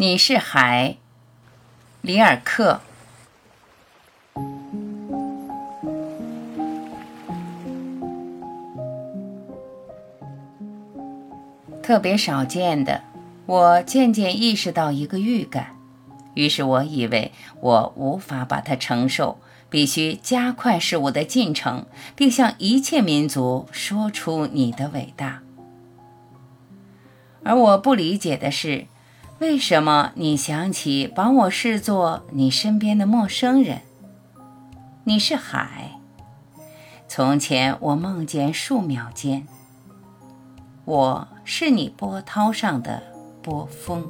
你是海，里尔克。特别少见的，我渐渐意识到一个预感，于是我以为我无法把它承受，必须加快事物的进程，并向一切民族说出你的伟大。而我不理解的是。为什么你想起把我视作你身边的陌生人？你是海。从前我梦见数秒间，我是你波涛上的波峰。